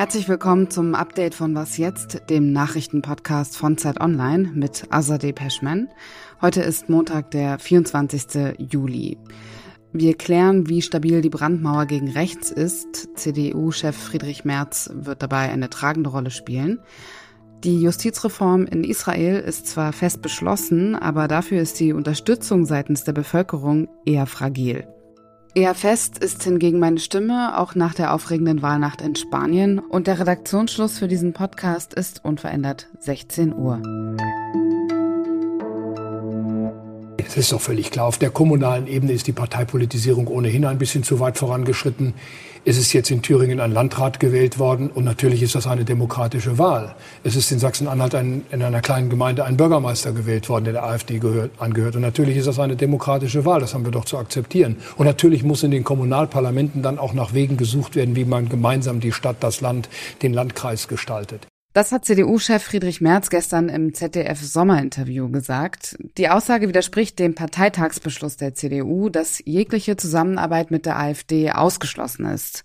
Herzlich willkommen zum Update von Was jetzt, dem Nachrichtenpodcast von Zeit Online mit Azadeh Peschman. Heute ist Montag, der 24. Juli. Wir klären, wie stabil die Brandmauer gegen rechts ist. CDU-Chef Friedrich Merz wird dabei eine tragende Rolle spielen. Die Justizreform in Israel ist zwar fest beschlossen, aber dafür ist die Unterstützung seitens der Bevölkerung eher fragil. Eher fest ist hingegen meine Stimme, auch nach der aufregenden Wahlnacht in Spanien. Und der Redaktionsschluss für diesen Podcast ist unverändert 16 Uhr. Es ist doch völlig klar, auf der kommunalen Ebene ist die Parteipolitisierung ohnehin ein bisschen zu weit vorangeschritten. Es ist jetzt in Thüringen ein Landrat gewählt worden und natürlich ist das eine demokratische Wahl. Es ist in Sachsen-Anhalt in einer kleinen Gemeinde ein Bürgermeister gewählt worden, der der AfD gehört, angehört. Und natürlich ist das eine demokratische Wahl, das haben wir doch zu akzeptieren. Und natürlich muss in den Kommunalparlamenten dann auch nach Wegen gesucht werden, wie man gemeinsam die Stadt, das Land, den Landkreis gestaltet. Das hat CDU-Chef Friedrich Merz gestern im ZDF-Sommerinterview gesagt. Die Aussage widerspricht dem Parteitagsbeschluss der CDU, dass jegliche Zusammenarbeit mit der AfD ausgeschlossen ist.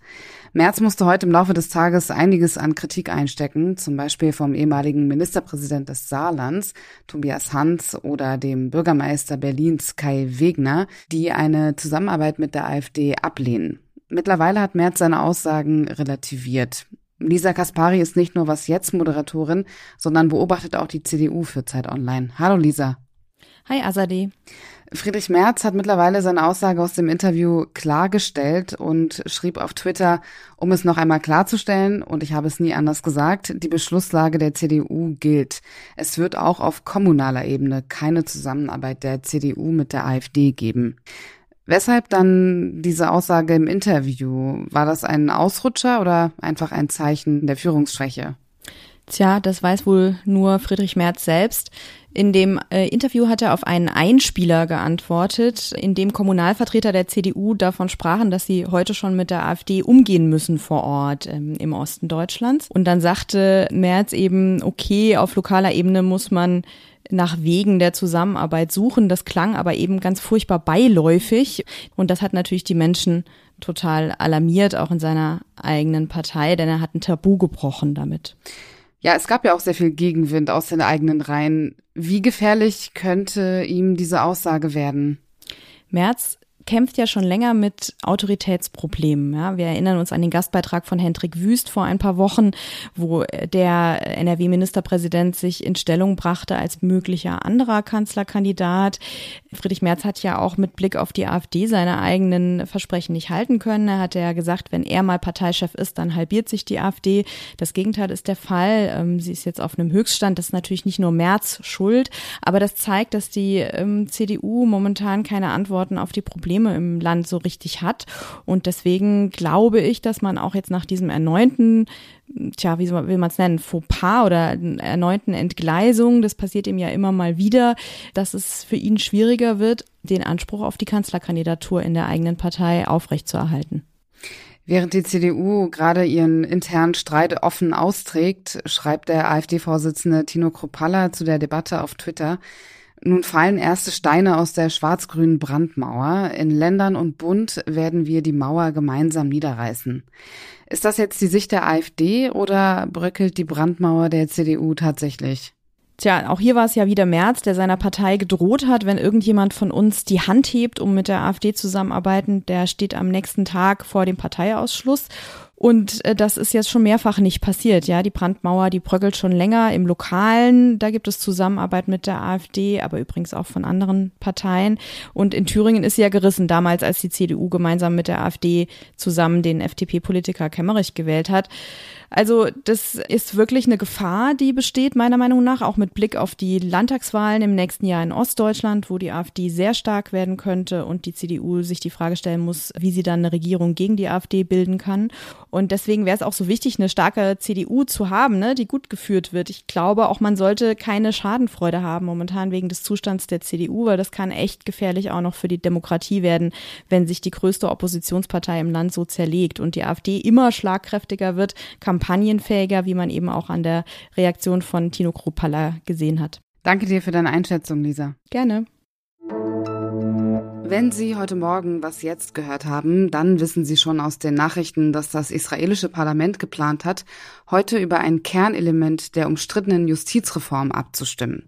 Merz musste heute im Laufe des Tages einiges an Kritik einstecken, zum Beispiel vom ehemaligen Ministerpräsident des Saarlands, Tobias Hans, oder dem Bürgermeister Berlins Kai Wegner, die eine Zusammenarbeit mit der AfD ablehnen. Mittlerweile hat Merz seine Aussagen relativiert. Lisa Kaspari ist nicht nur was jetzt Moderatorin, sondern beobachtet auch die CDU für Zeit Online. Hallo Lisa. Hi Azadi. Friedrich Merz hat mittlerweile seine Aussage aus dem Interview klargestellt und schrieb auf Twitter, um es noch einmal klarzustellen, und ich habe es nie anders gesagt, die Beschlusslage der CDU gilt. Es wird auch auf kommunaler Ebene keine Zusammenarbeit der CDU mit der AfD geben. Weshalb dann diese Aussage im Interview? War das ein Ausrutscher oder einfach ein Zeichen der Führungsschwäche? Tja, das weiß wohl nur Friedrich Merz selbst. In dem äh, Interview hat er auf einen Einspieler geantwortet, in dem Kommunalvertreter der CDU davon sprachen, dass sie heute schon mit der AfD umgehen müssen vor Ort ähm, im Osten Deutschlands. Und dann sagte Merz eben, okay, auf lokaler Ebene muss man nach Wegen der Zusammenarbeit suchen. Das klang aber eben ganz furchtbar beiläufig. Und das hat natürlich die Menschen total alarmiert, auch in seiner eigenen Partei, denn er hat ein Tabu gebrochen damit. Ja, es gab ja auch sehr viel Gegenwind aus den eigenen Reihen. Wie gefährlich könnte ihm diese Aussage werden? Merz kämpft ja schon länger mit Autoritätsproblemen. Ja, wir erinnern uns an den Gastbeitrag von Hendrik Wüst vor ein paar Wochen, wo der NRW-Ministerpräsident sich in Stellung brachte als möglicher anderer Kanzlerkandidat. Friedrich Merz hat ja auch mit Blick auf die AfD seine eigenen Versprechen nicht halten können. Er hatte ja gesagt, wenn er mal Parteichef ist, dann halbiert sich die AfD. Das Gegenteil ist der Fall. Ähm, sie ist jetzt auf einem Höchststand. Das ist natürlich nicht nur Merz schuld, aber das zeigt, dass die ähm, CDU momentan keine Antworten auf die Probleme Probleme im Land so richtig hat. Und deswegen glaube ich, dass man auch jetzt nach diesem erneuten tja, wie will man es nennen, Fauxpas oder erneuten Entgleisung, das passiert ihm ja immer mal wieder, dass es für ihn schwieriger wird, den Anspruch auf die Kanzlerkandidatur in der eigenen Partei aufrechtzuerhalten. Während die CDU gerade ihren internen Streit offen austrägt, schreibt der AfD-Vorsitzende Tino Kropalla zu der Debatte auf Twitter, nun fallen erste Steine aus der schwarz-grünen Brandmauer. In Ländern und Bund werden wir die Mauer gemeinsam niederreißen. Ist das jetzt die Sicht der AfD oder bröckelt die Brandmauer der CDU tatsächlich? Tja, auch hier war es ja wieder Merz, der seiner Partei gedroht hat, wenn irgendjemand von uns die Hand hebt, um mit der AfD zusammenarbeiten, der steht am nächsten Tag vor dem Parteiausschluss. Und äh, das ist jetzt schon mehrfach nicht passiert. Ja, die Brandmauer, die bröckelt schon länger im Lokalen. Da gibt es Zusammenarbeit mit der AfD, aber übrigens auch von anderen Parteien. Und in Thüringen ist sie ja gerissen, damals, als die CDU gemeinsam mit der AfD zusammen den FDP-Politiker Kemmerich gewählt hat. Also das ist wirklich eine Gefahr, die besteht, meiner Meinung nach, auch mit Blick auf die Landtagswahlen im nächsten Jahr in Ostdeutschland, wo die AfD sehr stark werden könnte und die CDU sich die Frage stellen muss, wie sie dann eine Regierung gegen die AfD bilden kann. Und deswegen wäre es auch so wichtig, eine starke CDU zu haben, ne, die gut geführt wird. Ich glaube auch, man sollte keine Schadenfreude haben momentan wegen des Zustands der CDU, weil das kann echt gefährlich auch noch für die Demokratie werden, wenn sich die größte Oppositionspartei im Land so zerlegt und die AfD immer schlagkräftiger wird, kampagnenfähiger, wie man eben auch an der Reaktion von Tino Kropalla gesehen hat. Danke dir für deine Einschätzung, Lisa. Gerne. Wenn Sie heute Morgen was jetzt gehört haben, dann wissen Sie schon aus den Nachrichten, dass das israelische Parlament geplant hat, heute über ein Kernelement der umstrittenen Justizreform abzustimmen.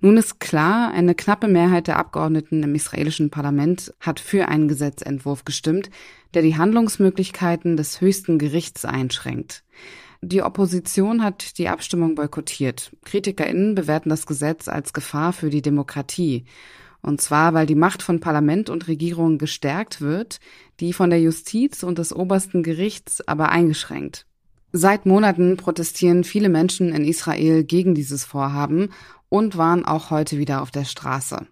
Nun ist klar, eine knappe Mehrheit der Abgeordneten im israelischen Parlament hat für einen Gesetzentwurf gestimmt, der die Handlungsmöglichkeiten des höchsten Gerichts einschränkt. Die Opposition hat die Abstimmung boykottiert. KritikerInnen bewerten das Gesetz als Gefahr für die Demokratie. Und zwar, weil die Macht von Parlament und Regierung gestärkt wird, die von der Justiz und des obersten Gerichts aber eingeschränkt. Seit Monaten protestieren viele Menschen in Israel gegen dieses Vorhaben und waren auch heute wieder auf der Straße.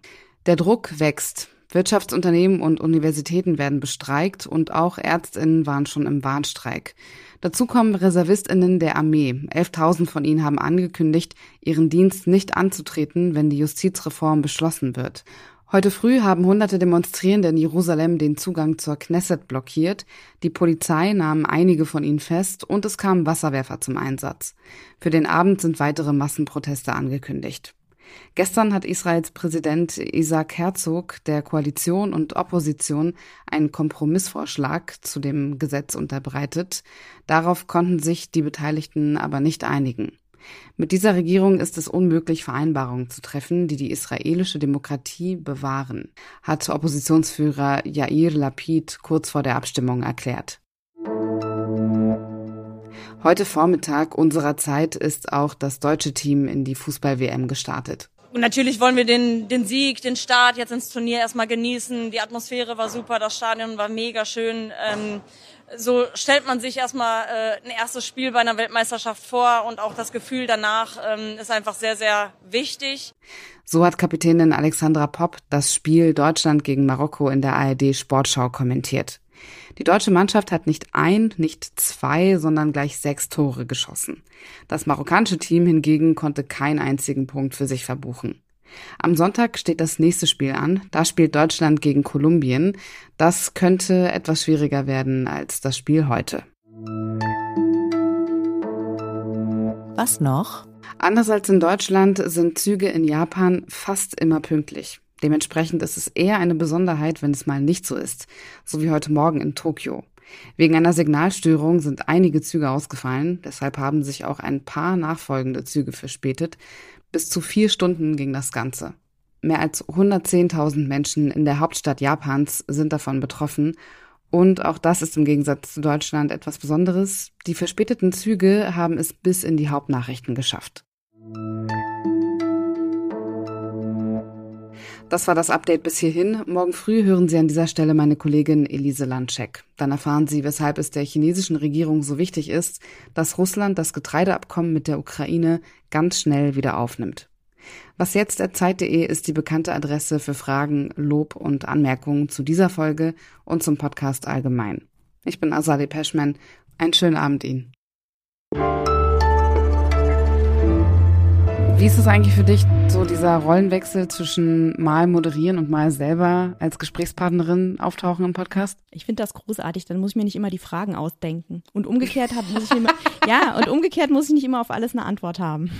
Der Druck wächst. Wirtschaftsunternehmen und Universitäten werden bestreikt und auch Ärztinnen waren schon im Warnstreik. Dazu kommen Reservistinnen der Armee. 11.000 von ihnen haben angekündigt, ihren Dienst nicht anzutreten, wenn die Justizreform beschlossen wird. Heute früh haben hunderte Demonstrierende in Jerusalem den Zugang zur Knesset blockiert. Die Polizei nahm einige von ihnen fest und es kamen Wasserwerfer zum Einsatz. Für den Abend sind weitere Massenproteste angekündigt. Gestern hat Israels Präsident Isaac Herzog der Koalition und Opposition einen Kompromissvorschlag zu dem Gesetz unterbreitet. Darauf konnten sich die Beteiligten aber nicht einigen. Mit dieser Regierung ist es unmöglich, Vereinbarungen zu treffen, die die israelische Demokratie bewahren, hat Oppositionsführer Yair Lapid kurz vor der Abstimmung erklärt. Heute Vormittag unserer Zeit ist auch das deutsche Team in die Fußball-WM gestartet. Und natürlich wollen wir den, den Sieg, den Start jetzt ins Turnier erstmal genießen. Die Atmosphäre war super, das Stadion war mega schön. Ähm, so stellt man sich erstmal äh, ein erstes Spiel bei einer Weltmeisterschaft vor und auch das Gefühl danach ähm, ist einfach sehr, sehr wichtig. So hat Kapitänin Alexandra Popp das Spiel Deutschland gegen Marokko in der ARD Sportschau kommentiert. Die deutsche Mannschaft hat nicht ein, nicht zwei, sondern gleich sechs Tore geschossen. Das marokkanische Team hingegen konnte keinen einzigen Punkt für sich verbuchen. Am Sonntag steht das nächste Spiel an. Da spielt Deutschland gegen Kolumbien. Das könnte etwas schwieriger werden als das Spiel heute. Was noch? Anders als in Deutschland sind Züge in Japan fast immer pünktlich. Dementsprechend ist es eher eine Besonderheit, wenn es mal nicht so ist, so wie heute Morgen in Tokio. Wegen einer Signalstörung sind einige Züge ausgefallen, deshalb haben sich auch ein paar nachfolgende Züge verspätet. Bis zu vier Stunden ging das Ganze. Mehr als 110.000 Menschen in der Hauptstadt Japans sind davon betroffen. Und auch das ist im Gegensatz zu Deutschland etwas Besonderes. Die verspäteten Züge haben es bis in die Hauptnachrichten geschafft. Das war das Update bis hierhin. Morgen früh hören Sie an dieser Stelle meine Kollegin Elise Landcheck. Dann erfahren Sie, weshalb es der chinesischen Regierung so wichtig ist, dass Russland das Getreideabkommen mit der Ukraine ganz schnell wieder aufnimmt. Was jetzt der Zeit.de ist die bekannte Adresse für Fragen, Lob und Anmerkungen zu dieser Folge und zum Podcast allgemein. Ich bin Azadeh Peschman. Einen schönen Abend Ihnen. Wie ist es eigentlich für dich, so dieser Rollenwechsel zwischen mal moderieren und mal selber als Gesprächspartnerin auftauchen im Podcast? Ich finde das großartig, dann muss ich mir nicht immer die Fragen ausdenken. Und umgekehrt hab, muss ich immer, ja, und umgekehrt muss ich nicht immer auf alles eine Antwort haben.